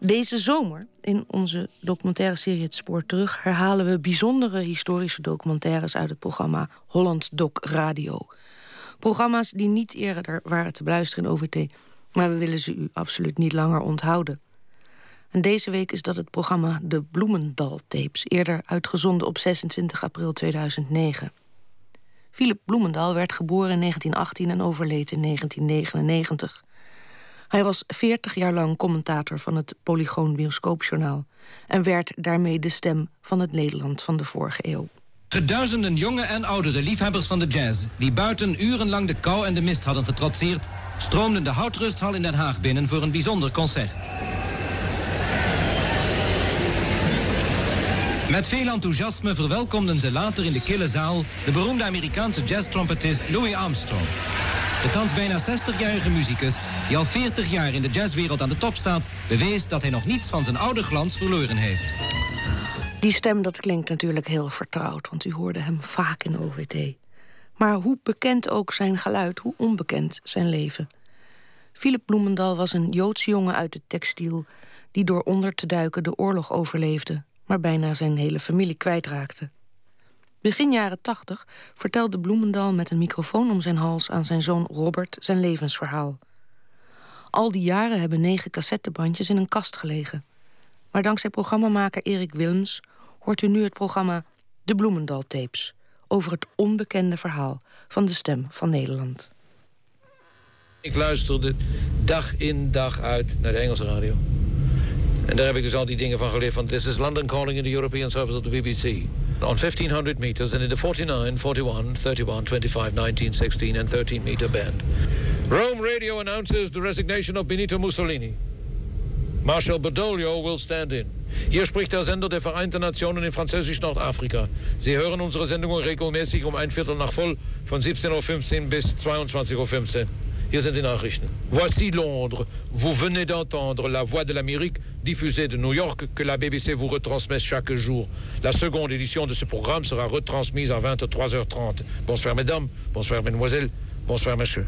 Deze zomer, in onze documentaire serie Het Spoor Terug... herhalen we bijzondere historische documentaires uit het programma Holland Doc Radio. Programma's die niet eerder waren te beluisteren in OVT... maar we willen ze u absoluut niet langer onthouden. En deze week is dat het programma De Bloemendal-tapes... eerder uitgezonden op 26 april 2009. Philip Bloemendal werd geboren in 1918 en overleed in 1999... Hij was 40 jaar lang commentator van het Polygoon Bioscoopjournaal en werd daarmee de stem van het Nederland van de vorige eeuw. Duizenden jonge en oudere liefhebbers van de jazz, die buiten urenlang de kou en de mist hadden getrotseerd, stroomden de Houtrusthal in Den Haag binnen voor een bijzonder concert. Met veel enthousiasme verwelkomden ze later in de kille zaal de beroemde Amerikaanse jazztrompetist Louis Armstrong. De thans bijna 60-jarige muzikus, die al 40 jaar in de jazzwereld aan de top staat, bewees dat hij nog niets van zijn oude glans verloren heeft. Die stem dat klinkt natuurlijk heel vertrouwd, want u hoorde hem vaak in OVT. Maar hoe bekend ook zijn geluid, hoe onbekend zijn leven. Philip Bloemendal was een Joodse jongen uit het textiel... die door onder te duiken de oorlog overleefde... maar bijna zijn hele familie kwijtraakte. Begin jaren tachtig vertelde Bloemendal met een microfoon om zijn hals aan zijn zoon Robert zijn levensverhaal. Al die jaren hebben negen cassettebandjes in een kast gelegen. Maar dankzij programmamaker Erik Wilms hoort u nu het programma De Bloemendal Tapes over het onbekende verhaal van de stem van Nederland. Ik luisterde dag in dag uit naar de Engelse radio. En daar heb ik dus al die dingen van geleerd van This is London calling in the European service of the BBC. On 1500 meters and in the 49, 41, 31, 25, 19, 16 and 13 meter band. Rome radio announces the resignation of Benito Mussolini. Marshal Badoglio will stand in. Hier spricht der Sender der Vereinten Nationen in Französisch Nordafrika. Sie hören unsere Sendungen regelmäßig um ein Viertel nach voll von 17.15 Uhr bis 22.15 Uhr. Hier sind die Nachrichten. Voici Londres. Vous venez d'entendre la voix de l'Amérique diffusée de New York que la BBC vous retransmet chaque jour. La seconde édition de ce programme sera retransmise à 23h30. Bonsoir mesdames, bonsoir mesdemoiselles, bonsoir messieurs.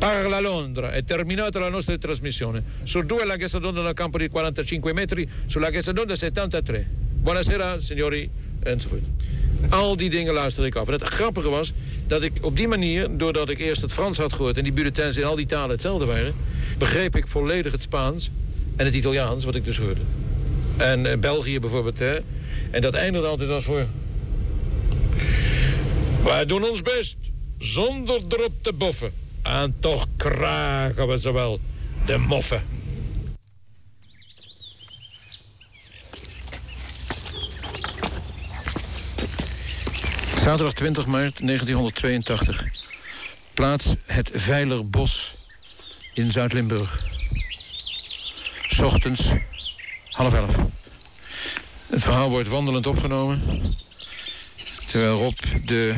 Parla Londra, è terminata la nostra trasmissione. Su due larghezza d'onda nel campo di 45 metri, sulla larghezza d'onda 73. Buonasera, signori, enzovoort. Al die dingen luisterde ik af. En het grappige was dat ik op die manier, doordat ik eerst het Frans had gehoord... en die bulletins in al die talen hetzelfde waren... begreep ik volledig het Spaans en het Italiaans, wat ik dus hoorde. En uh, België bijvoorbeeld, hè. En dat eindigde altijd als voor... Wij doen ons best, zonder erop te boffen. En toch kraken we zowel de moffen. Zaterdag 20 maart 1982. Plaats het Veilerbos in Zuid-Limburg. Ochtends half elf. Het verhaal wordt wandelend opgenomen. Terwijl Rob de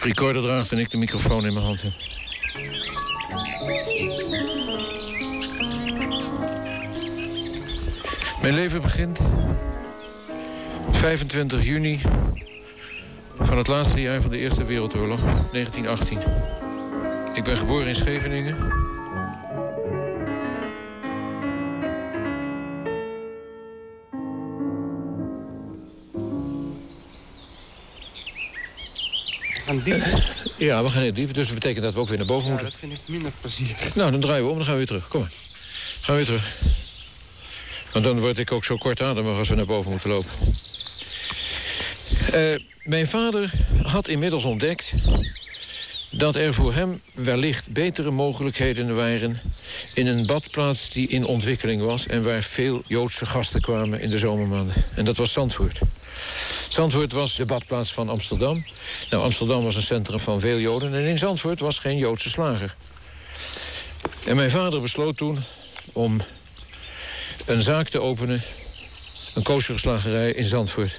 recorder draagt en ik de microfoon in mijn hand heb. Mijn leven begint 25 juni van het laatste jaar van de Eerste Wereldoorlog, 1918. Ik ben geboren in Scheveningen. Gaan diep? Ja, we gaan heel diep. Dus dat betekent dat we ook weer naar boven Ja, moeten. dat vind ik minder plezier. Nou, dan draaien we om, dan gaan we weer terug. Kom maar. Gaan we weer terug. Want dan word ik ook zo kort ademig als we naar boven moeten lopen. Eh, mijn vader had inmiddels ontdekt dat er voor hem wellicht betere mogelijkheden waren in een badplaats die in ontwikkeling was en waar veel Joodse gasten kwamen in de zomermaanden. En dat was Zandvoort. Zandvoort was de badplaats van Amsterdam. Nou, Amsterdam was een centrum van veel Joden en in Zandvoort was geen Joodse slager. En mijn vader besloot toen om een zaak te openen, een kosherslagerij in Zandvoort.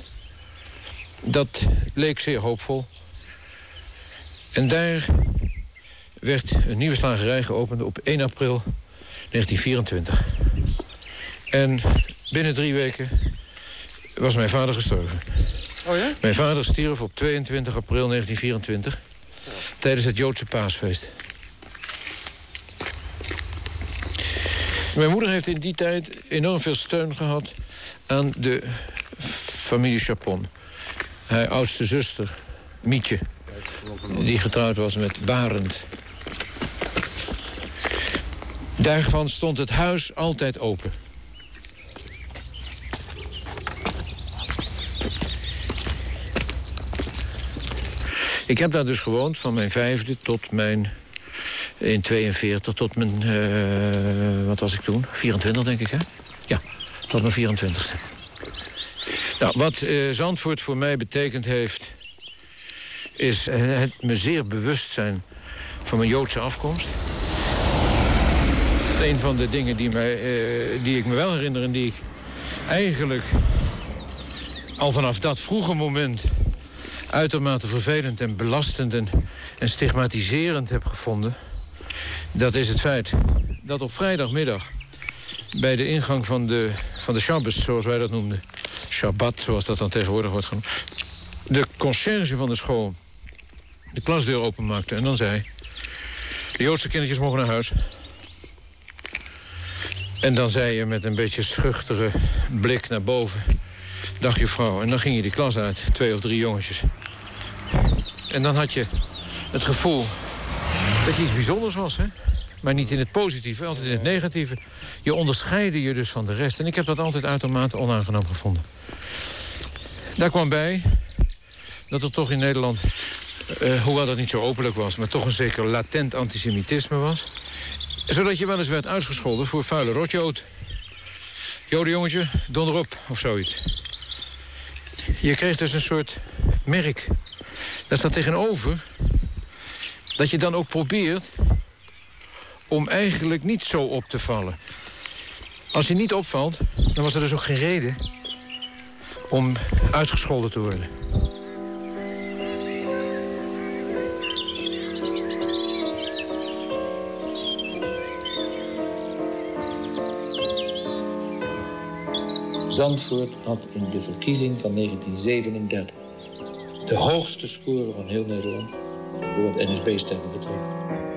Dat leek zeer hoopvol. En daar werd een nieuwe slagerij geopend op 1 april 1924. En binnen drie weken was mijn vader gestorven. Oh ja? Mijn vader stierf op 22 april 1924 tijdens het Joodse paasfeest. Mijn moeder heeft in die tijd enorm veel steun gehad aan de familie Chapon. Haar oudste zuster, Mietje, die getrouwd was met Barend. Daarvan stond het huis altijd open. Ik heb daar dus gewoond van mijn vijfde tot mijn... in 42 tot mijn... Uh, wat was ik toen? 24 denk ik, hè? Ja, tot mijn 24ste. Nou, wat uh, Zandvoort voor mij betekend heeft... is het me zeer bewust zijn van mijn Joodse afkomst. Een van de dingen die, mij, uh, die ik me wel herinner en die ik eigenlijk al vanaf dat vroege moment uitermate vervelend en belastend en, en stigmatiserend heb gevonden... dat is het feit dat op vrijdagmiddag bij de ingang van de, van de Shabbos, zoals wij dat noemden... Shabbat, zoals dat dan tegenwoordig wordt genoemd... de conciërge van de school de klasdeur openmaakte en dan zei... de Joodse kindertjes mogen naar huis. En dan zei je met een beetje schuchtere blik naar boven... Dag juffrouw. En dan ging je die klas uit, twee of drie jongetjes. En dan had je het gevoel dat je iets bijzonders was, hè? Maar niet in het positieve, altijd in het negatieve. Je onderscheidde je dus van de rest. En ik heb dat altijd uitermate onaangenaam gevonden. Daar kwam bij dat er toch in Nederland... Uh, hoewel dat niet zo openlijk was... maar toch een zeker latent antisemitisme was. Zodat je wel eens werd uitgescholden voor vuile rotjood. Jode jongetje, donder of zoiets. Je kreeg dus een soort merk. Daar staat tegenover dat je dan ook probeert om eigenlijk niet zo op te vallen. Als je niet opvalt, dan was er dus ook geen reden om uitgescholden te worden. Zandvoort had in de verkiezing van 1937 de hoogste score van heel Nederland voor wat NSB-stemmen betreft.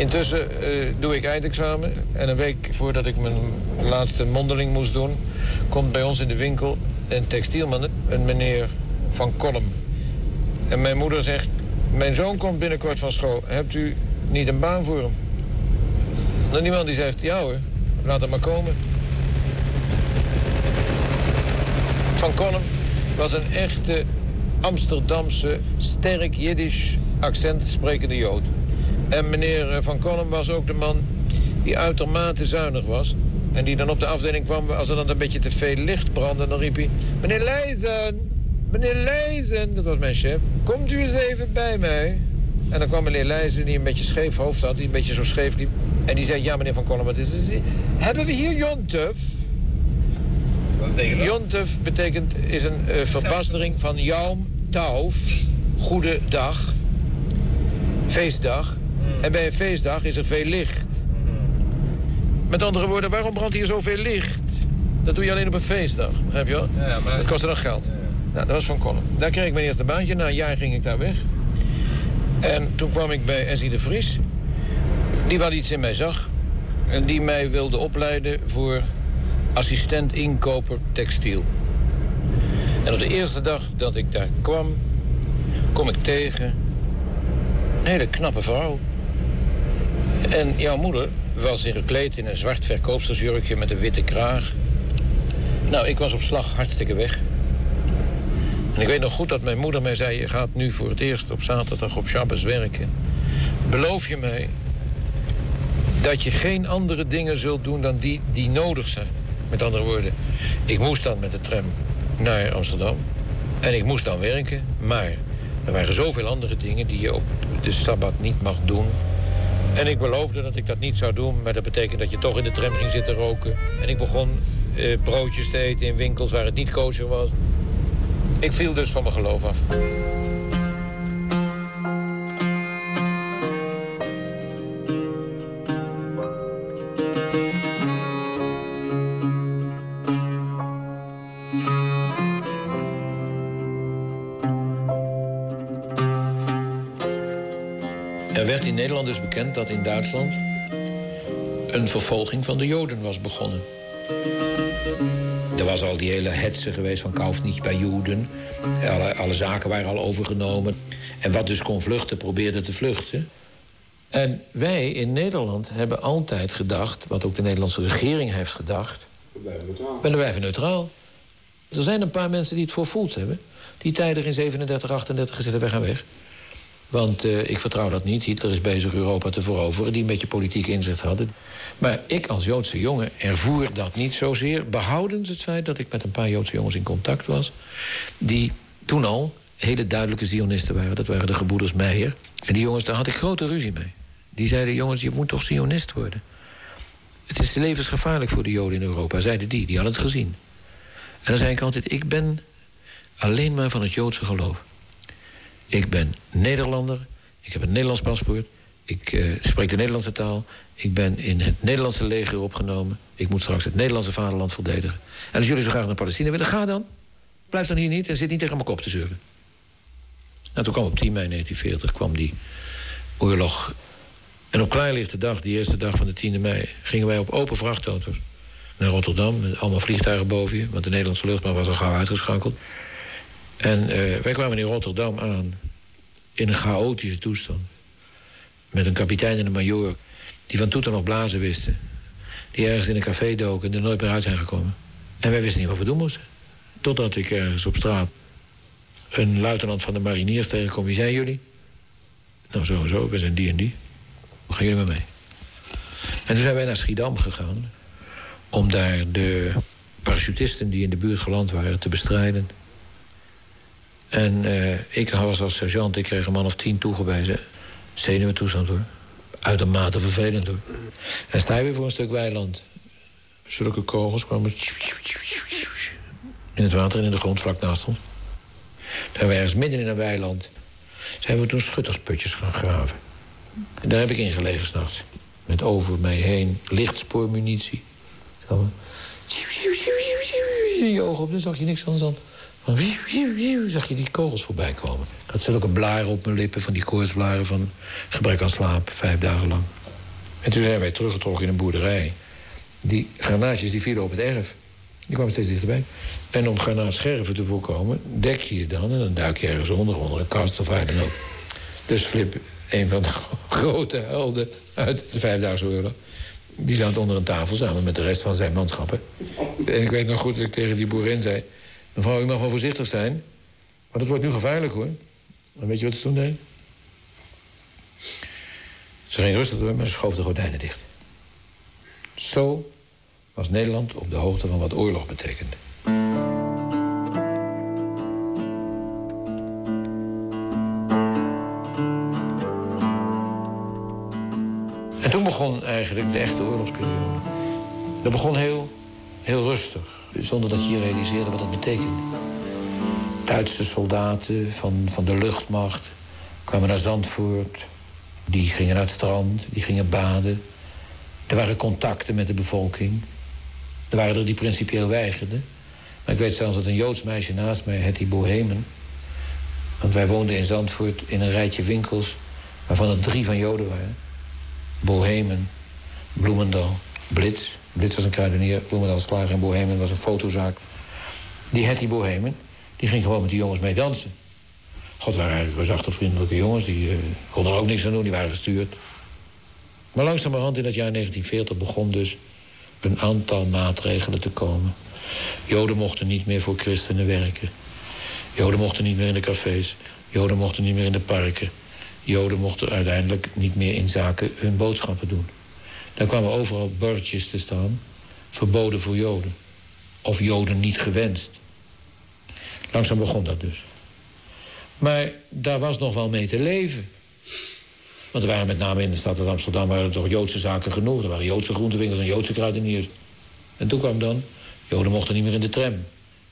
Intussen uh, doe ik eindexamen. En een week voordat ik mijn laatste mondeling moest doen... komt bij ons in de winkel een textielman, een meneer Van Kolm. En mijn moeder zegt... Mijn zoon komt binnenkort van school. Hebt u niet een baan voor hem? Dan iemand die zegt... Ja hoor, laat hem maar komen. Van Kolm was een echte Amsterdamse, sterk Jiddisch accent sprekende Jood. En meneer eh, Van Kolm was ook de man die uitermate zuinig was. En die dan op de afdeling kwam, als er dan een beetje te veel licht brandde... dan riep hij, meneer Leijzen, meneer Leijzen, dat was mijn chef... komt u eens even bij mij. En dan kwam meneer Leijzen, die een beetje scheef hoofd had... die een beetje zo scheef liep. En die zei, ja meneer Van Kolm, wat is het? Hebben we hier Jontuf? Jontuf betekent, is een uh, verbastering van Jaum Tauf, goede dag feestdag. En bij een feestdag is er veel licht. Met andere woorden, waarom brandt hier zoveel licht? Dat doe je alleen op een feestdag, begrijp je wel? Ja, maar... Dat kostte nog geld. Nou, dat was van Colin. Daar kreeg ik mijn eerste baantje. Na een jaar ging ik daar weg. En toen kwam ik bij Essie de Vries. Die wat iets in mij zag. En die mij wilde opleiden voor assistent inkoper textiel. En op de eerste dag dat ik daar kwam, kom ik tegen een hele knappe vrouw. En jouw moeder was in gekleed in een zwart verkoopstersjurkje met een witte kraag. Nou, ik was op slag hartstikke weg. En ik weet nog goed dat mijn moeder mij zei... je gaat nu voor het eerst op zaterdag op Shabbos werken. Beloof je mij dat je geen andere dingen zult doen dan die die nodig zijn. Met andere woorden, ik moest dan met de tram naar Amsterdam. En ik moest dan werken, maar er waren zoveel andere dingen die je op de Sabbat niet mag doen. En ik beloofde dat ik dat niet zou doen, maar dat betekent dat je toch in de tram ging zitten roken. En ik begon eh, broodjes te eten in winkels waar het niet kosher was. Ik viel dus van mijn geloof af. In Nederland dus bekend dat in Duitsland een vervolging van de Joden was begonnen. Er was al die hele hetze geweest van kauf niet bij Joden. Alle, alle zaken waren al overgenomen. En wat dus kon vluchten, probeerde te vluchten. En wij in Nederland hebben altijd gedacht, wat ook de Nederlandse regering heeft gedacht. We blijven neutraal. We blijven neutraal. Er zijn een paar mensen die het voor hebben. Die tijdig in 37, 38 gezeten, wij gaan weg. Want uh, ik vertrouw dat niet. Hitler is bezig Europa te veroveren, die een beetje politiek inzicht hadden. Maar ik als Joodse jongen ervoer dat niet zozeer. Behoudens het feit dat ik met een paar Joodse jongens in contact was. Die toen al hele duidelijke Zionisten waren. Dat waren de gebroeders Meijer. En die jongens, daar had ik grote ruzie mee. Die zeiden, jongens, je moet toch Zionist worden? Het is levensgevaarlijk voor de Joden in Europa, zeiden die. Die hadden het gezien. En dan zei ik altijd, ik ben alleen maar van het Joodse geloof. Ik ben Nederlander. Ik heb een Nederlands paspoort. Ik uh, spreek de Nederlandse taal. Ik ben in het Nederlandse leger opgenomen. Ik moet straks het Nederlandse vaderland verdedigen. En als jullie zo graag naar Palestina willen, ga dan. Blijf dan hier niet en zit niet tegen mijn kop te zeuren. Nou, toen kwam op 10 mei 1940 kwam die oorlog. En op klaarlichte dag, die eerste dag van de 10e mei... gingen wij op open vrachtauto's naar Rotterdam... met allemaal vliegtuigen boven je... want de Nederlandse luchtmacht was al gauw uitgeschakeld. En uh, wij kwamen in Rotterdam aan in een chaotische toestand. Met een kapitein en een majoor die van toeten nog blazen wisten. Die ergens in een café doken en er nooit meer uit zijn gekomen. En wij wisten niet wat we doen moesten. Totdat ik ergens op straat een luitenant van de mariniers tegenkom. Wie zijn jullie? Nou, zo en zo, we zijn die en die. Hoe gaan jullie maar mee? En toen zijn wij naar Schiedam gegaan... om daar de parachutisten die in de buurt geland waren te bestrijden. En uh, ik was als sergeant, ik kreeg een man of tien toegewezen. Zenuwentoestand hoor. Uitermate vervelend hoor. En dan sta je weer voor een stuk weiland. Zulke kogels kwamen in het water en in de grond vlak naast ons. Daar we ergens midden in een weiland. Zijn we toen schuttersputjes gaan graven. En daar heb ik in gelegen s'nachts. Met over mij heen lichtspoormunitie. Je ogen op, dan zag je niks anders dan zag je die kogels voorbij komen. Ik had zulke blaren op mijn lippen, van die koortsblaren van gebrek aan slaap, vijf dagen lang. En toen zijn wij teruggetrokken in een boerderij. Die granaatjes die vielen op het erf. Die kwamen steeds dichterbij. En om granaatscherven te voorkomen, dek je je dan... en dan duik je ergens onder, onder een kast of waar dan ook. Dus Flip, een van de grote helden uit de Vijfdaagse Oorlog... die zat onder een tafel samen met de rest van zijn manschappen. En ik weet nog goed dat ik tegen die boerin zei... Mevrouw, u mag wel voorzichtig zijn. Maar het wordt nu gevaarlijk, hoor. En weet je wat ze toen deed? Ze ging rustig door, maar ze schoof de gordijnen dicht. Zo was Nederland op de hoogte van wat oorlog betekende. En toen begon eigenlijk de echte oorlogsperiode. Dat begon heel, heel rustig. Zonder dat je je realiseerde wat dat betekende. Duitse soldaten van, van de luchtmacht kwamen naar Zandvoort. Die gingen naar het strand, die gingen baden. Er waren contacten met de bevolking. Er waren er die principieel weigerden. Maar ik weet zelfs dat een Joods meisje naast mij, Hetty Bohemen... want wij woonden in Zandvoort in een rijtje winkels... waarvan er drie van Joden waren. Bohemen, Bloemendal, Blitz. Dit was een kruidenier, Bloemendaal Slager in Bohemen was een fotozaak. Die Hetty Bohemen, die ging gewoon met die jongens mee dansen. God, waren eigenlijk zachte, vriendelijke jongens. Die uh, konden er ook niks aan doen, die waren gestuurd. Maar langzamerhand in het jaar 1940 begon dus een aantal maatregelen te komen. Joden mochten niet meer voor christenen werken. Joden mochten niet meer in de cafés. Joden mochten niet meer in de parken. Joden mochten uiteindelijk niet meer in zaken hun boodschappen doen. Daar kwamen overal bordjes te staan. Verboden voor Joden. Of Joden niet gewenst. Langzaam begon dat dus. Maar daar was nog wel mee te leven. Want er waren met name in de stad Amsterdam... waren toch Joodse zaken genoeg. Er waren Joodse groentewinkels en Joodse kruideniers. En toen kwam dan Joden mochten niet meer in de tram.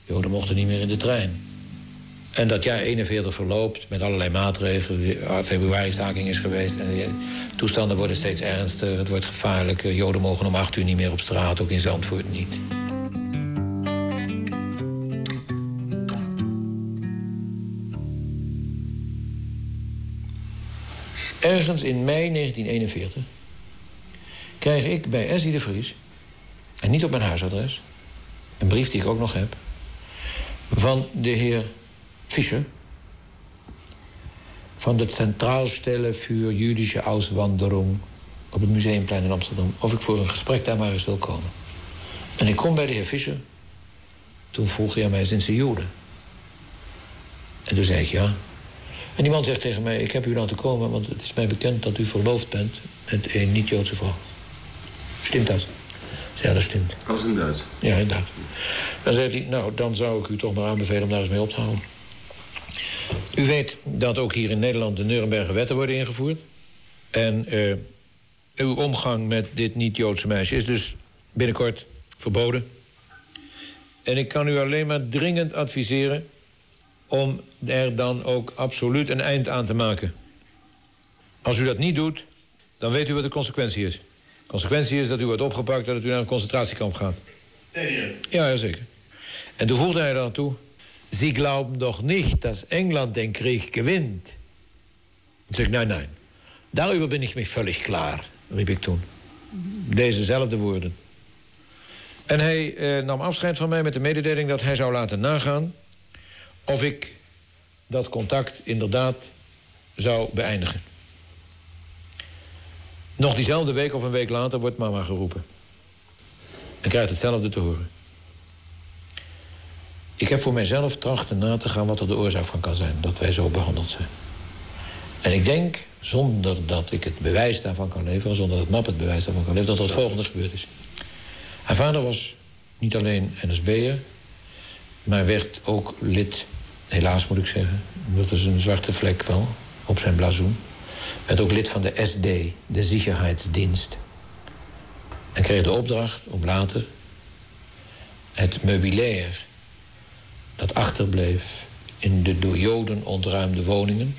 Joden mochten niet meer in de trein. En dat jaar 41 verloopt met allerlei maatregelen. Februari-staking is geweest. En de toestanden worden steeds ernstiger. Het wordt gevaarlijker. Joden mogen om acht uur niet meer op straat, ook in Zandvoort niet. Ergens in mei 1941 krijg ik bij Essie de Vries... en niet op mijn huisadres... een brief die ik ook nog heb... van de heer Fischer... van de Centraalstelle voor Jüdische Auswanderung... op het Museumplein in Amsterdam... of ik voor een gesprek daar maar eens wil komen. En ik kom bij de heer Fischer. Toen vroeg hij aan mij, zijn ze Joden? En toen zei ik, ja... En die man zegt tegen mij: Ik heb u laten komen, want het is mij bekend dat u verloofd bent met een niet-Joodse vrouw. Stimmt dat? Ja, dat stimmt. Alles in Duits? Ja, in Duits. Dan zegt hij: Nou, dan zou ik u toch maar aanbevelen om daar eens mee op te houden. U weet dat ook hier in Nederland de Nuremberger wetten worden ingevoerd. En uh, uw omgang met dit niet-Joodse meisje is dus binnenkort verboden. En ik kan u alleen maar dringend adviseren om er dan ook absoluut een eind aan te maken. Als u dat niet doet, dan weet u wat de consequentie is. De consequentie is dat u wordt opgepakt... dat u naar een concentratiekamp gaat. Ja, zeker. En toen voegde hij dan toe... Sie glauben doch nicht, dass England den Krieg gewinnt. Zei ik, nee, nee. Daarover ben ik me völlig klaar, riep ik toen. Dezezelfde woorden. En hij eh, nam afscheid van mij met de mededeling dat hij zou laten nagaan of ik dat contact inderdaad zou beëindigen. Nog diezelfde week of een week later wordt mama geroepen. En krijgt hetzelfde te horen. Ik heb voor mijzelf trachten na te gaan wat er de oorzaak van kan zijn. Dat wij zo behandeld zijn. En ik denk, zonder dat ik het bewijs daarvan kan leveren... zonder dat MAP het bewijs daarvan kan leveren... dat het volgende gebeurd is. Haar vader was niet alleen NSB'er... maar werd ook lid Helaas moet ik zeggen. Dat is een zwarte vlek wel op zijn blazoen. Werd ook lid van de SD, de Sicherheidsdienst. En kreeg de opdracht om later het meubilair dat achterbleef in de door Joden ontruimde woningen,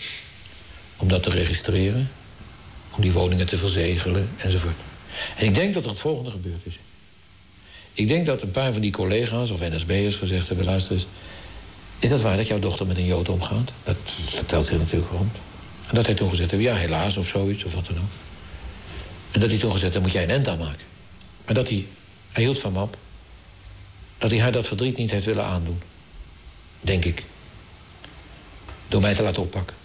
om dat te registreren, om die woningen te verzegelen enzovoort. En ik denk dat er het volgende gebeurd is. Ik denk dat een paar van die collega's of NSB'ers gezegd hebben: luister eens, is dat waar dat jouw dochter met een Jood omgaat? Dat vertelt zich natuurlijk rond. En dat hij toen gezegd heeft, ja, helaas of zoiets, of wat dan ook. En dat hij toen gezegd, dan moet jij een end aan maken. Maar dat hij, hij hield van Map, dat hij haar dat verdriet niet heeft willen aandoen. Denk ik. Door mij te laten oppakken.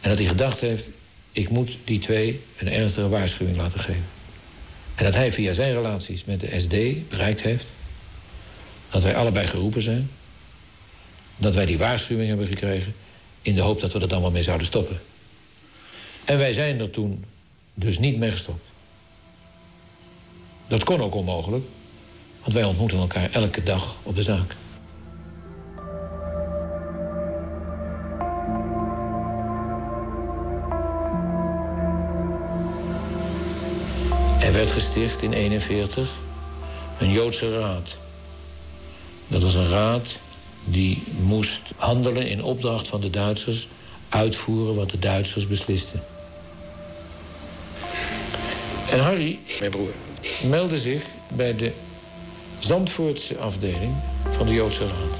En dat hij gedacht heeft, ik moet die twee een ernstige waarschuwing laten geven. En dat hij via zijn relaties met de SD bereikt heeft... dat wij allebei geroepen zijn dat wij die waarschuwing hebben gekregen... in de hoop dat we dan wel mee zouden stoppen. En wij zijn er toen dus niet mee gestopt. Dat kon ook onmogelijk, want wij ontmoeten elkaar elke dag op de zaak. Werd gesticht in 1941 een Joodse raad. Dat was een raad die moest handelen in opdracht van de Duitsers, uitvoeren wat de Duitsers beslisten. En Harry, mijn broer, meldde zich bij de Zandvoortse afdeling van de Joodse Raad.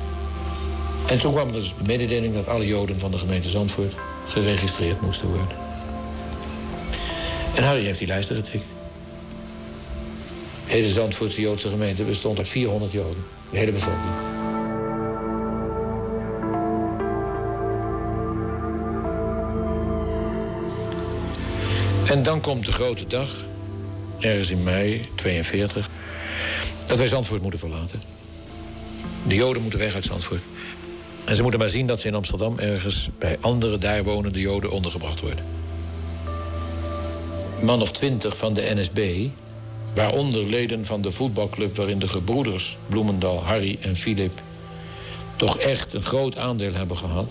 En zo kwam dus de mededeling dat alle Joden van de gemeente Zandvoort geregistreerd moesten worden. En Harry heeft die lijsten getikt. Hele Zandvoortse Joodse gemeente bestond uit 400 Joden. De hele bevolking. En dan komt de grote dag, ergens in mei 42, dat wij Zandvoort moeten verlaten. De Joden moeten weg uit Zandvoort. En ze moeten maar zien dat ze in Amsterdam ergens bij andere daar wonende Joden ondergebracht worden. Man of twintig van de NSB, Waaronder leden van de voetbalclub waarin de gebroeders Bloemendal, Harry en Filip toch echt een groot aandeel hebben gehad.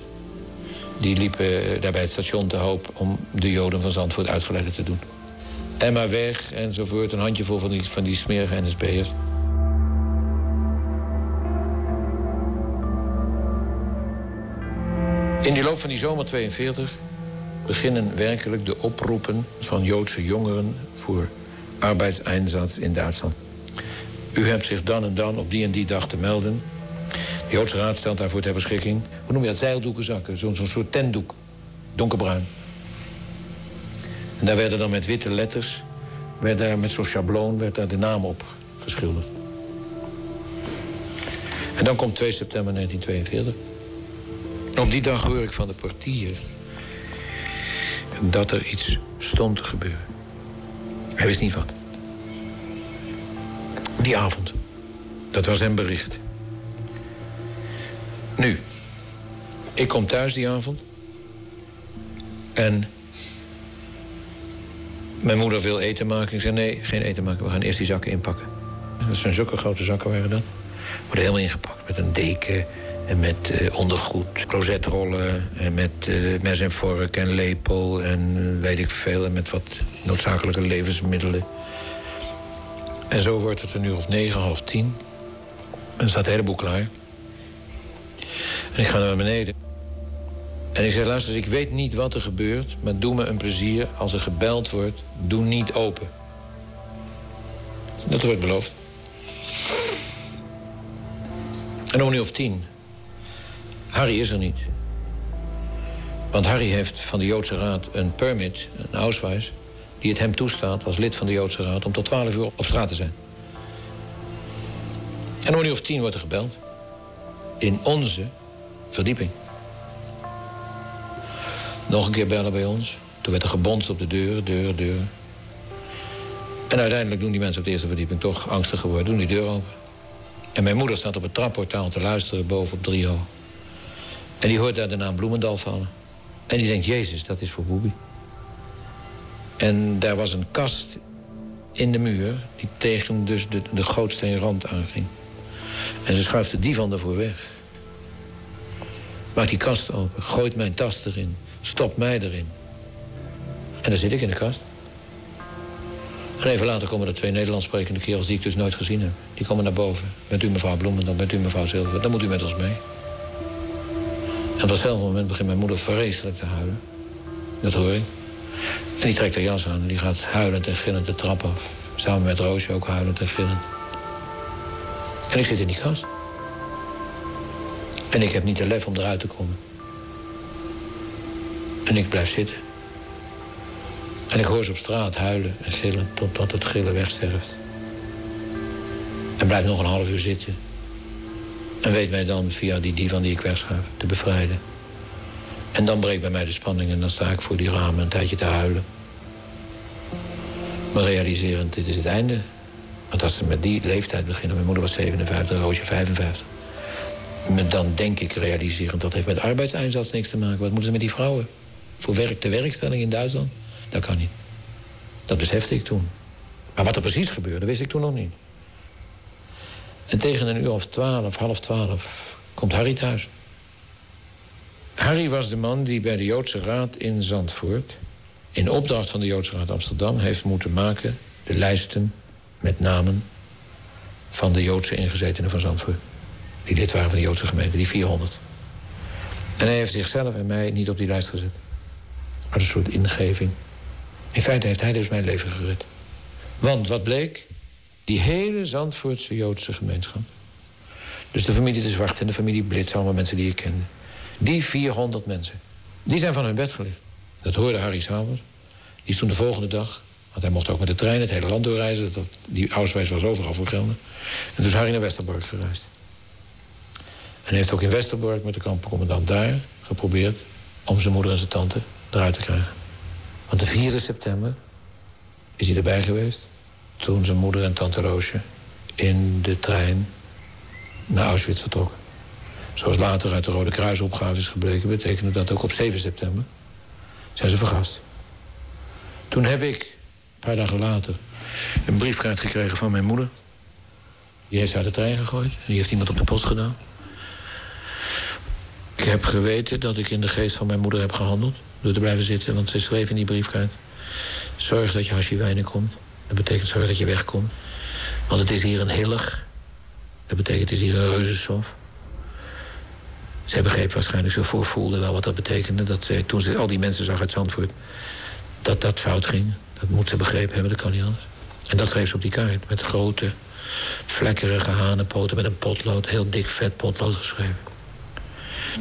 Die liepen eh, daarbij het station te hoop om de Joden van Zandvoort uitgeleid te doen. Emma weg enzovoort, een handjevol van die, van die smerige NSB'ers. In de loop van die zomer 42 beginnen werkelijk de oproepen van Joodse jongeren voor arbeidseinsatz in Duitsland. U hebt zich dan en dan op die en die dag te melden. De Joodse Raad stelt daarvoor ter beschikking. Hoe noem je dat? Zeildoekenzakken. Zo'n soort tentdoek. Donkerbruin. En daar werden dan met witte letters... werd daar met zo'n schabloon werd daar de naam op geschilderd. En dan komt 2 september 1942. En op die dag hoor ik van de portier... dat er iets stond te gebeuren. Hij wist niet wat. Die avond. Dat was zijn bericht. Nu. Ik kom thuis die avond. En... Mijn moeder wil eten maken. Ik zei, nee, geen eten maken. We gaan eerst die zakken inpakken. Dat zijn zulke grote zakken waren dat. Worden helemaal ingepakt. Met een deken en met uh, ondergoed, closetrollen... en met uh, mes en vork en lepel en weet ik veel... en met wat noodzakelijke levensmiddelen. En zo wordt het een uur of negen, half tien. En staat de hele boel klaar. En ik ga naar beneden. En ik zeg, luister, ik weet niet wat er gebeurt... maar doe me een plezier, als er gebeld wordt, doe niet open. Dat wordt beloofd. En om nu of tien. Harry is er niet. Want Harry heeft van de Joodse Raad een permit, een Ausweis... die het hem toestaat als lid van de Joodse Raad... om tot twaalf uur op straat te zijn. En om nu of tien wordt er gebeld. In onze verdieping. Nog een keer bellen bij ons. Toen werd er gebonst op de deuren, deuren, deuren. En uiteindelijk doen die mensen op de eerste verdieping toch angstig geworden. Doen die deur open. En mijn moeder staat op het trapportaal te luisteren boven op Drio. En die hoort daar de naam Bloemendal vallen. En die denkt, Jezus, dat is voor Boebi. En daar was een kast in de muur die tegen dus de, de gootsteen aanging. En ze schuift die van ervoor weg. Maakt die kast open, gooit mijn tas erin, stopt mij erin. En dan zit ik in de kast. En even later komen er twee Nederlands sprekende kerels die ik dus nooit gezien heb. Die komen naar boven. Bent u mevrouw Bloemen, dan bent u mevrouw Zilver. Dan moet u met ons mee. En op datzelfde moment begint mijn moeder vreselijk te huilen. Dat hoor ik. En die trekt haar jas aan en die gaat huilend en gillend de trap af. Samen met Roosje ook huilend en gillend. En ik zit in die kast. En ik heb niet de lef om eruit te komen. En ik blijf zitten. En ik hoor ze op straat huilen en gillen totdat het gillen wegsterft. En blijf nog een half uur zitten. En weet mij dan via die divan die ik wegschuif te bevrijden. En dan breekt bij mij de spanning en dan sta ik voor die ramen een tijdje te huilen. Maar realiserend, dit is het einde. Want als ze met die leeftijd beginnen, mijn moeder was 57, Roosje 55. Dan denk ik realiserend, dat heeft met arbeidseinsatz niks te maken. Wat moeten ze met die vrouwen? Voor werk, de werkstelling in Duitsland? Dat kan niet. Dat besefte ik toen. Maar wat er precies gebeurde, wist ik toen nog niet. En tegen een uur of twaalf, half twaalf, komt Harry thuis. Harry was de man die bij de Joodse Raad in Zandvoort... in opdracht van de Joodse Raad Amsterdam heeft moeten maken... de lijsten met namen van de Joodse ingezetenen van Zandvoort. Die lid waren van de Joodse gemeente, die 400. En hij heeft zichzelf en mij niet op die lijst gezet. Maar een soort ingeving. In feite heeft hij dus mijn leven gered. Want wat bleek? Die hele Zandvoortse Joodse gemeenschap. Dus de familie De Zwart en de familie Blitz, allemaal mensen die ik kende. Die 400 mensen, die zijn van hun bed gelegd. Dat hoorde Harry s'avonds. Die is toen de volgende dag, want hij mocht ook met de trein het hele land doorreizen. Dat, die Auswijs was overal voor. En toen is Harry naar Westerbork gereisd. En heeft ook in Westerbork met de kampcommandant daar geprobeerd... om zijn moeder en zijn tante eruit te krijgen. Want de 4 september is hij erbij geweest... toen zijn moeder en tante Roosje in de trein naar Auschwitz vertrokken. Zoals later uit de Rode Kruisopgave is gebleken... betekende dat ook op 7 september zijn ze vergast. Toen heb ik, een paar dagen later, een briefkaart gekregen van mijn moeder. Die heeft uit de trein gegooid. Die heeft iemand op de post gedaan. Ik heb geweten dat ik in de geest van mijn moeder heb gehandeld. Door te blijven zitten, want ze schreef in die briefkaart... zorg dat je als je komt. Dat betekent zorg dat je wegkomt. Want het is hier een hillig. Dat betekent het is hier een reuzensof. Zij begreep waarschijnlijk, ze voorvoelde wel wat dat betekende. Dat zij, toen ze al die mensen zag uit Zandvoort, dat dat fout ging. Dat moet ze begrepen hebben, dat kan niet anders. En dat schreef ze op die kaart, met grote, vlekkerige hanenpoten... met een potlood, heel dik vet potlood geschreven.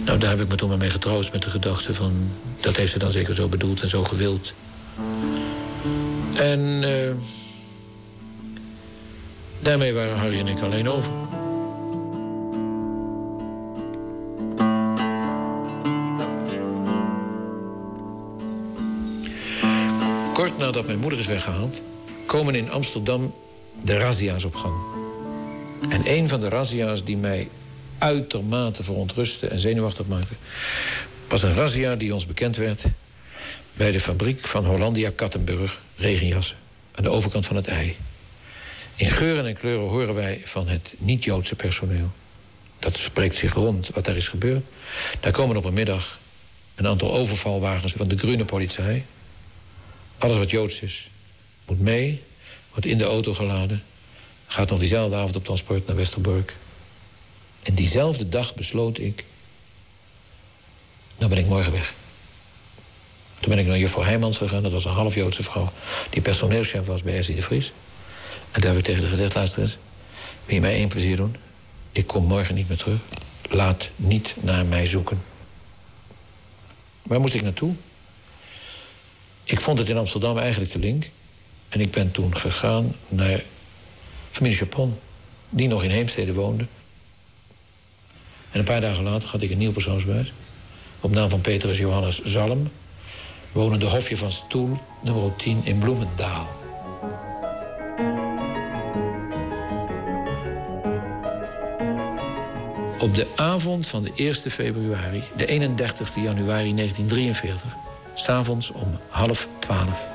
Nou, daar heb ik me toen maar mee getroost met de gedachte van... dat heeft ze dan zeker zo bedoeld en zo gewild. En uh, daarmee waren Harry en ik alleen over. Kort nadat mijn moeder is weggehaald... komen in Amsterdam de razzia's op gang. En een van de razzia's die mij uitermate verontrustte en zenuwachtig maakte... was een razzia die ons bekend werd... bij de fabriek van Hollandia Kattenburg, regenjassen... aan de overkant van het ei. In geuren en kleuren horen wij van het niet-Joodse personeel. Dat spreekt zich rond wat daar is gebeurd. Daar komen op een middag een aantal overvalwagens van de groene politie... Alles wat Joods is, moet mee, wordt in de auto geladen... gaat nog diezelfde avond op transport naar Westerbork. En diezelfde dag besloot ik... nou ben ik morgen weg. Toen ben ik naar juffrouw Heijmans gegaan. Dat was een half Joodse vrouw die personeelschef was bij Essie de Vries. En daar heb ik tegen haar gezegd, luister eens... wil je mij één plezier doen? Ik kom morgen niet meer terug. Laat niet naar mij zoeken. Waar moest ik naartoe? Ik vond het in Amsterdam eigenlijk te link. En ik ben toen gegaan naar familie Japon, die nog in Heemstede woonde. En een paar dagen later had ik een nieuw persoonsbewijs. Op naam van Petrus Johannes Zalm. Wonende Hofje van Stoel, nummer 10 in Bloemendaal. Op de avond van de 1 februari, de 31 januari 1943 S'avonds om half twaalf.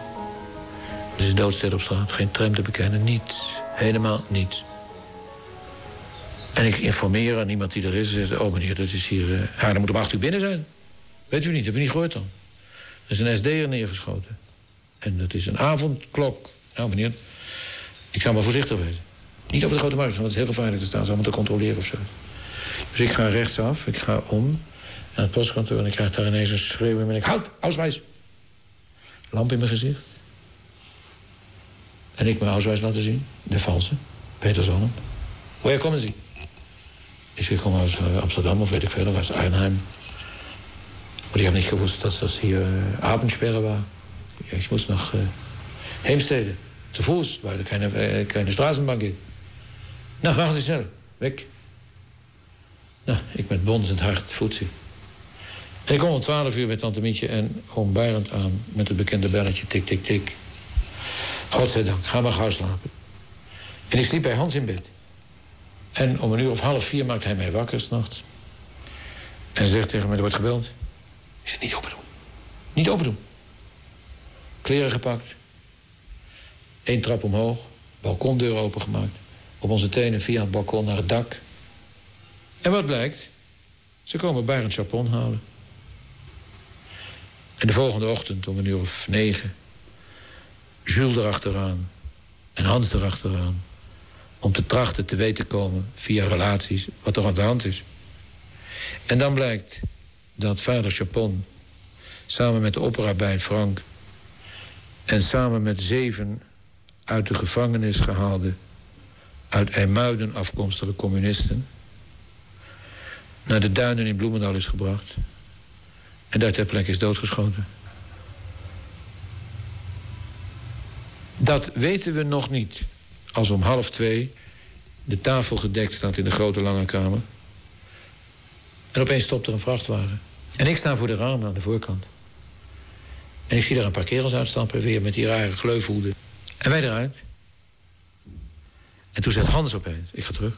Het is doodstil op straat, geen tram te bekennen, niets. Helemaal niets. En ik informeer aan iemand die er is. Zegt, oh meneer, dat is hier... Uh, ja, dan moet om acht uur binnen zijn. Weet u niet, heb je niet gehoord dan? Er is een SD'er neergeschoten. En dat is een avondklok. Nou meneer, ik zou maar voorzichtig wezen. Niet over de grote markt, want het is heel gevaarlijk te staan. Ze allemaal te controleren of zo. Dus ik ga rechtsaf, ik ga om aan het postkantoor... en ik krijg daar ineens een schreeuw in mijn Houd, auswijs! Lamp in mijn gezicht. En ik mijn auswijs laten zien. De valse. Peter Zonnen. Waar komen ze? Ik zeg, ik kom uit eh, Amsterdam of weet ik veel, uit Arnhem. Die hebben niet gewusst dat dat hier Abendsperre was. Ja, ik moest nog uh, Heemstede. Te voet, waar er keine, keine Straßenbahn geht. Nou, machen Sie snel. Weg. Nou, ik met bonzend hart, voetzie. En ik kom om twaalf uur bij Tante Mietje en oom Barend aan... met het bekende belletje, tik, tik, tik. Godzijdank, ga maar gauw slapen. En ik sliep bij Hans in bed. En om een uur of half vier maakt hij mij wakker s'nachts. En zegt tegen mij, er wordt gebeld. Ik niet open doen. Niet open doen. Kleren gepakt. Eén trap omhoog. Balkondeur opengemaakt. Op onze tenen via het balkon naar het dak. En wat blijkt? Ze komen Barend Chapon halen. En de volgende ochtend om een uur of negen... Jules erachteraan en Hans erachteraan... om te trachten te weten komen via relaties wat er aan de hand is. En dan blijkt dat vader Chapon... samen met de opera Frank... en samen met zeven uit de gevangenis gehaalde... uit IJmuiden afkomstige communisten... naar de duinen in Bloemendaal is gebracht... En daar ter plekke is doodgeschoten. Dat weten we nog niet. Als om half twee de tafel gedekt staat in de grote lange kamer. En opeens stopt er een vrachtwagen. En ik sta voor de ramen aan de voorkant. En ik zie daar een paar kerels uitstappen, weer met die rare gleufhoeden. En wij eruit. En toen zegt Hans opeens, ik ga terug.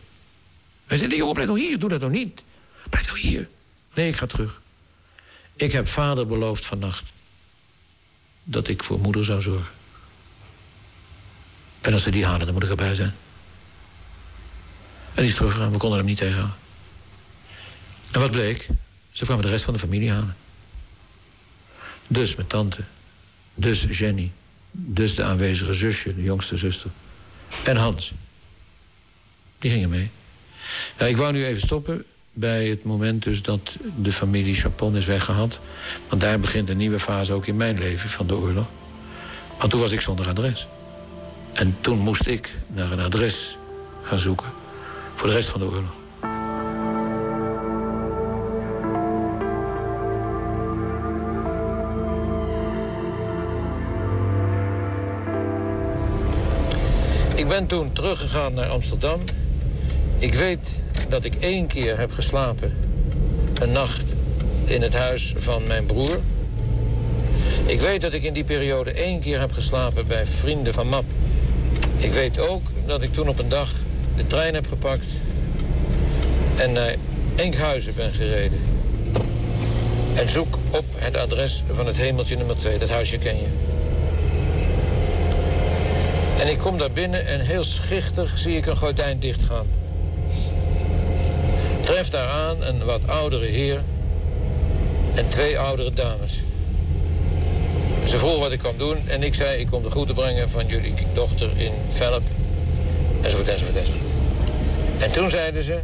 Hij zegt, jongen, blijf nog hier, doe dat nog niet. Blijf nog hier. Nee, ik ga terug. Ik heb vader beloofd vannacht dat ik voor moeder zou zorgen. En als ze die halen, dan moet ik erbij zijn. En die is teruggegaan, we konden hem niet tegenhouden. En wat bleek? Ze kwamen de rest van de familie halen. Dus mijn tante, dus Jenny, dus de aanwezige zusje, de jongste zuster. En Hans. Die gingen mee. Ik wou nu even stoppen bij het moment dus dat de familie Chapon is weggehaald. Want daar begint een nieuwe fase ook in mijn leven van de oorlog. Want toen was ik zonder adres. En toen moest ik naar een adres gaan zoeken voor de rest van de oorlog. Ben toen teruggegaan naar Amsterdam. Ik weet dat ik één keer heb geslapen. Een nacht in het huis van mijn broer. Ik weet dat ik in die periode één keer heb geslapen bij vrienden van MAP. Ik weet ook dat ik toen op een dag de trein heb gepakt... en naar Enkhuizen ben gereden. En zoek op het adres van het hemeltje nummer 2. Dat huisje ken je. En ik kom daar binnen en heel schichtig zie ik een gordijn dichtgaan. Tref daar aan een wat oudere heer en twee oudere dames. Ze vroeg wat ik kwam doen en ik zei... ik kom de groeten brengen van jullie dochter in Velp. Enzovoort, enzovoort, enzovoort. En toen zeiden ze...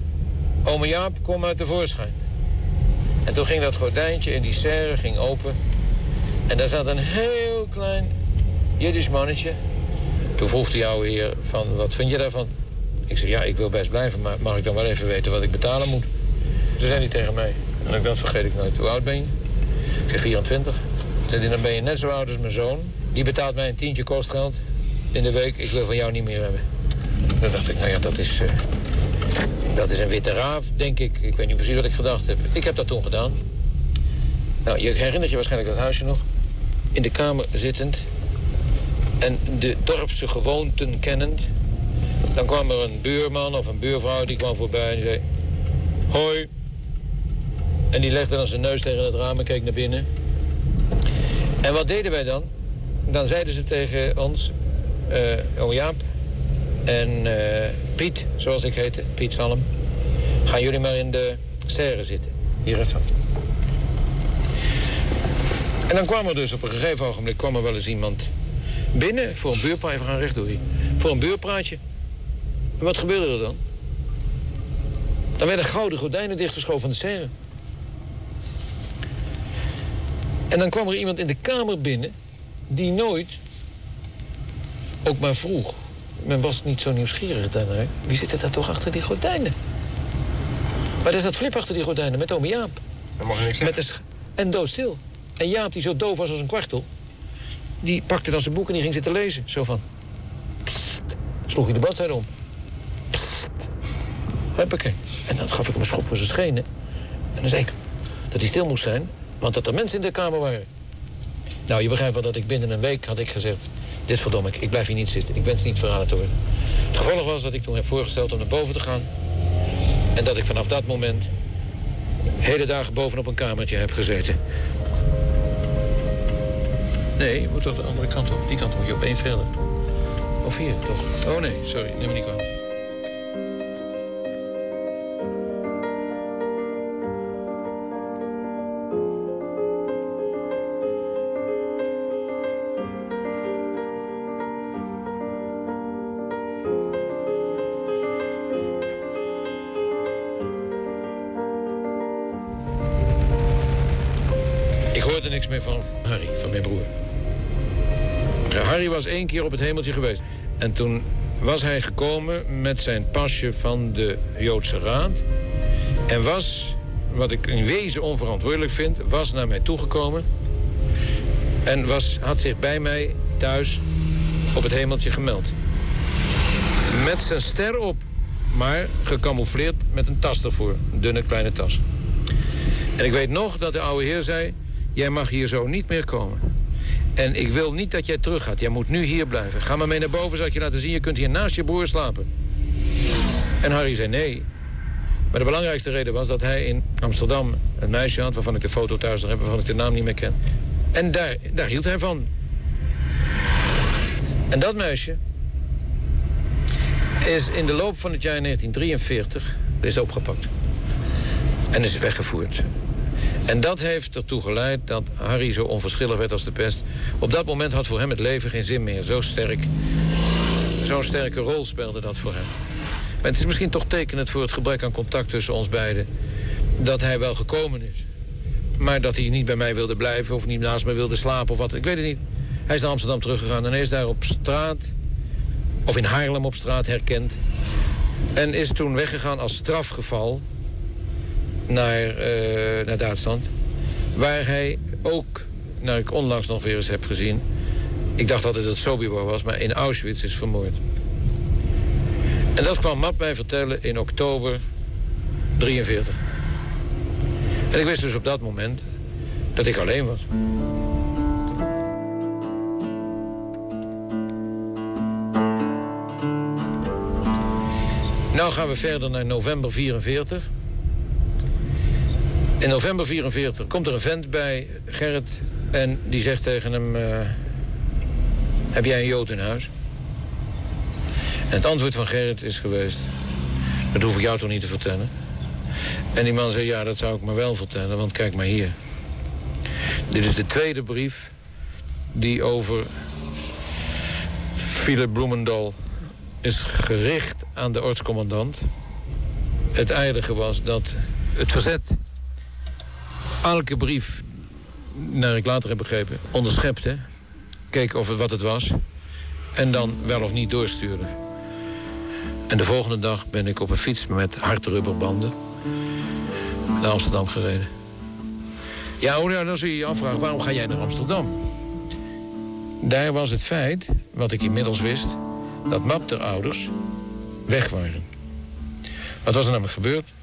Ome Jaap, kom uit de voorschijn. En toen ging dat gordijntje in die serre ging open. En daar zat een heel klein Jiddisch mannetje. Toen vroeg die oude heer van, wat vind je daarvan? Ik zei, ja, ik wil best blijven, maar mag ik dan wel even weten wat ik betalen moet? Toen zei hij tegen mij, en dat vergeet ik nooit, hoe oud ben je? Ik zei, 24. Zei hij, dan ben je net zo oud als mijn zoon. Die betaalt mij een tientje kostgeld in de week. Ik wil van jou niet meer hebben. Toen dacht ik, nou ja, dat is, uh, dat is een witte raaf, denk ik. Ik weet niet precies wat ik gedacht heb. Ik heb dat toen gedaan. Nou, je herinnert je waarschijnlijk dat huisje nog. In de kamer zittend. En de dorpse gewoonten kennend. Dan kwam er een buurman of een buurvrouw die kwam voorbij en zei... Hoi. En die legde dan zijn neus tegen het raam en keek naar binnen. En wat deden wij dan? Dan zeiden ze tegen ons... Uh, Jaap en uh, Piet, zoals ik heette, Piet Salm... gaan jullie maar in de serre zitten. Hier even. En dan kwam er dus op een gegeven ogenblik kwam er wel eens iemand binnen voor een buurpraatje. We gaan rechtdoor hier. Voor een buurpraatje. En wat gebeurde er dan? Dan werden gouden gordijnen dichtgeschoven van de serre. En dan kwam er iemand in de kamer binnen die nooit ook maar vroeg. Men was niet zo nieuwsgierig daarnaar. Wie zit er daar toch achter die gordijnen? Maar er zat Flip achter die gordijnen met ome Jaap. Dat mag niks zeggen. Met een en doodstil. En Jaap, die zo doof was als een kwartel... die pakte dan zijn boek en die ging zitten lezen. Zo van... Sloeg hij de bladzijde om. En dan gaf ik hem een schop voor zijn schenen. En dan zei ik dat hij stil moest zijn... want dat er mensen in de kamer waren. Nou, je begrijpt wel dat ik binnen een week had ik gezegd... dit verdom ik, ik blijf hier niet zitten. Ik wens niet verraden te worden. Het gevolg was dat ik toen heb voorgesteld om naar boven te gaan... en dat ik vanaf dat moment hele dagen bovenop een kamertje heb gezeten. Nee, moet toch de andere kant op. Die kant moet je op één verder. Of hier, toch? Oh nee, sorry, neem me niet kwalijk. Één keer op het hemeltje geweest. En toen was hij gekomen met zijn pasje van de Joodse Raad. En was, wat ik in wezen onverantwoordelijk vind, was naar mij toegekomen. En was, had zich bij mij thuis op het hemeltje gemeld. Met zijn ster op, maar gecamoufleerd met een tas ervoor. Een dunne kleine tas. En ik weet nog dat de oude heer zei... jij mag hier zo niet meer komen. En ik wil niet dat jij terug gaat. Jij moet nu hier blijven. Ga maar mee naar boven, zal ik je laten zien. Je kunt hier naast je broer slapen. En Harry zei nee. Maar de belangrijkste reden was dat hij in Amsterdam een meisje had... waarvan ik de foto thuis nog heb, waarvan ik de naam niet meer ken. En daar, daar hield hij van. En dat meisje is in de loop van het jaar 1943 is opgepakt. En is weggevoerd. En dat heeft ertoe geleid dat Harry zo onverschillig werd als de pest. Op dat moment had voor hem het leven geen zin meer. Sterk, zo'n sterke rol speelde dat voor hem. Het is misschien toch tekenend voor het gebrek aan contact tussen ons beiden. dat hij wel gekomen is. Maar dat hij niet bij mij wilde blijven of niet naast me wilde slapen of wat. Ik weet het niet. Hij is naar Amsterdam teruggegaan en is daar op straat, of in Haarlem op straat herkend. En is toen weggegaan als strafgeval naar, uh, naar Duitsland. Waar hij ook, nou ik onlangs nog weer eens heb gezien... ik dacht altijd dat het Sobibor was, maar in Auschwitz is vermoord. En dat kwam Map mij vertellen in oktober 43. En ik wist dus op dat moment dat ik alleen was. Nou gaan we verder naar november 44. In november 44 komt er een vent bij Gerrit en die zegt tegen hem... Uh, heb jij een Jood in huis? En het antwoord van Gerrit is geweest... dat hoef ik jou toch niet te vertellen? En die man zei, ja, dat zou ik me wel vertellen, want kijk maar hier. Dit is de tweede brief die over Philip Bloemendal is gericht aan de ortscommandant. Het aardige was dat het verzet elke brief, naar ik later heb begrepen, onderschepte. Keek of het wat het was. En dan wel of niet doorstuurde. En de volgende dag ben ik op een fiets met rubberbanden naar Amsterdam gereden. Ja, oh, dan zul je je afvragen, waarom ga jij naar Amsterdam? Daar was het feit, wat ik inmiddels wist, dat Map de ouders weg waren. Wat was er namelijk gebeurd?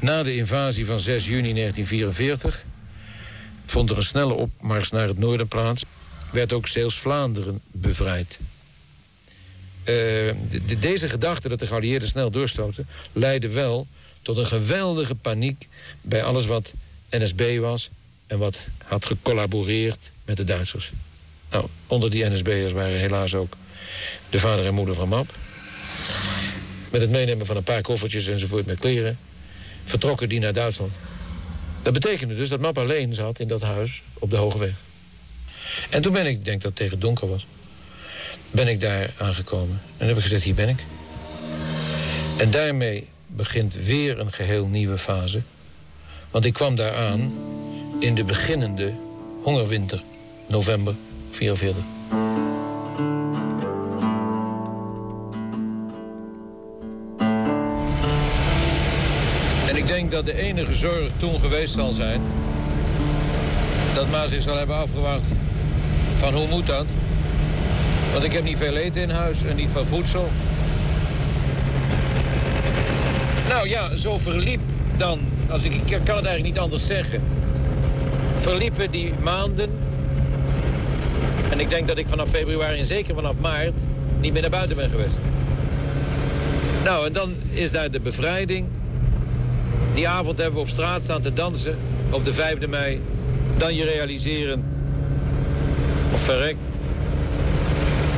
Na de invasie van 6 juni 1944 vond er een snelle opmars naar het noorden plaats. Werd ook Zeeuws-Vlaanderen bevrijd. De, deze gedachte dat de geallieerden snel doorstoten... leidde wel tot een geweldige paniek bij alles wat NSB was... en wat had gecollaboreerd met de Duitsers. Nou, onder die NSB'ers waren helaas ook de vader en moeder van Map. Met het meenemen van een paar koffertjes enzovoort met kleren... vertrokken die naar Duitsland. Dat betekende dus dat Map alleen zat in dat huis op de Hoge Weg. En toen ben ik, denk dat het tegen donker was... ben ik daar aangekomen. En heb ik gezegd, hier ben ik. En daarmee begint weer een geheel nieuwe fase. Want ik kwam daar aan in de beginnende hongerwinter, november 44. De enige zorg toen geweest zal zijn... dat Ma zich zal hebben afgewacht van hoe moet dat? Want ik heb niet veel eten in huis en niet veel voedsel. Nou ja, zo verliep dan, als ik, ik kan het eigenlijk niet anders zeggen... verliepen die maanden... en ik denk dat ik vanaf februari en zeker vanaf maart... niet meer naar buiten ben geweest. Nou, en dan is daar de bevrijding. Die avond hebben we op straat staan te dansen. Op de 5e mei. Dan je realiseren. Of verrek.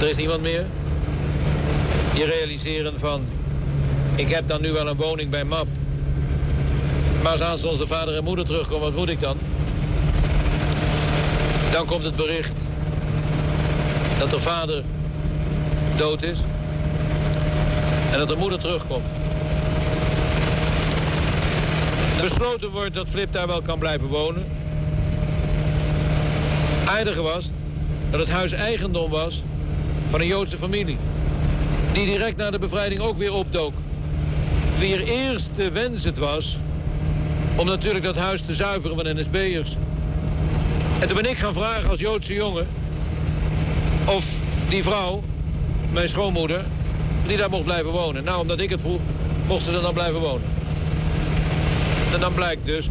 Er is niemand meer. Je realiseren van... Ik heb dan nu wel een woning bij MAP. Maar als onze vader en moeder terugkomen, wat moet ik dan? Dan komt het bericht dat de vader dood is. En dat de moeder terugkomt. Besloten wordt dat Flip daar wel kan blijven wonen. Aardige was dat het huis eigendom was van een Joodse familie. Die direct na de bevrijding ook weer opdook wier eerste wens het was... om natuurlijk dat huis te zuiveren van NSB'ers. En toen ben ik gaan vragen als Joodse jongen... of die vrouw, mijn schoonmoeder, die daar mocht blijven wonen. Nou, omdat ik het vroeg, mocht ze er dan blijven wonen. En dan blijkt dus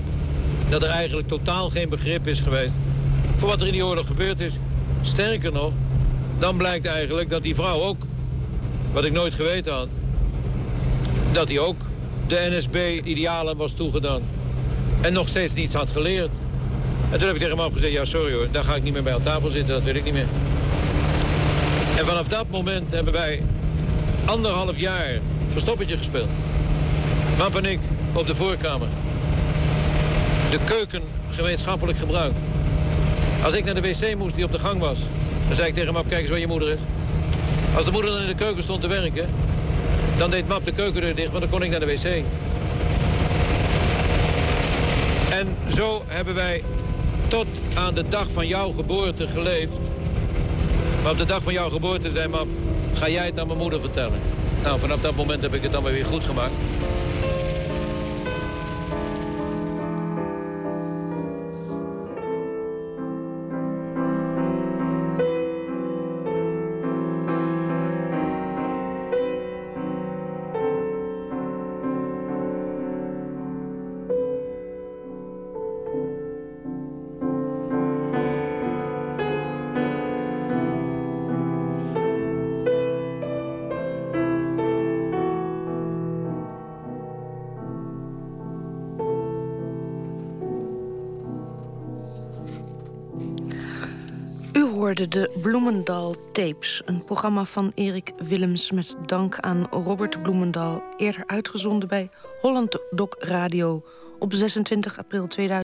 dat er eigenlijk totaal geen begrip is geweest... voor wat er in die oorlog gebeurd is. Sterker nog, dan blijkt eigenlijk dat die vrouw ook... wat ik nooit geweten had dat hij ook de NSB-idealen was toegedaan. En nog steeds niets had geleerd. En toen heb ik tegen hem gezegd, ja sorry hoor, daar ga ik niet meer bij aan tafel zitten, dat wil ik niet meer. En vanaf dat moment hebben wij anderhalf jaar verstoppertje gespeeld. Map en ik op de voorkamer. De keuken gemeenschappelijk gebruikt. Als ik naar de wc moest die op de gang was, dan zei ik tegen Map, kijk eens waar je moeder is. Als de moeder dan in de keuken stond te werken, dan deed Map de keukendeur dicht, want dan kon ik naar de wc. En zo hebben wij tot aan de dag van jouw geboorte geleefd. Maar op de dag van jouw geboorte zei mam, ga jij het aan mijn moeder vertellen. Nou, vanaf dat moment heb ik het dan weer goed gemaakt. De Bloemendal Tapes, een programma van Erik Willems met dank aan Robert Bloemendal, eerder uitgezonden bij Holland Doc Radio op 26 april 2000.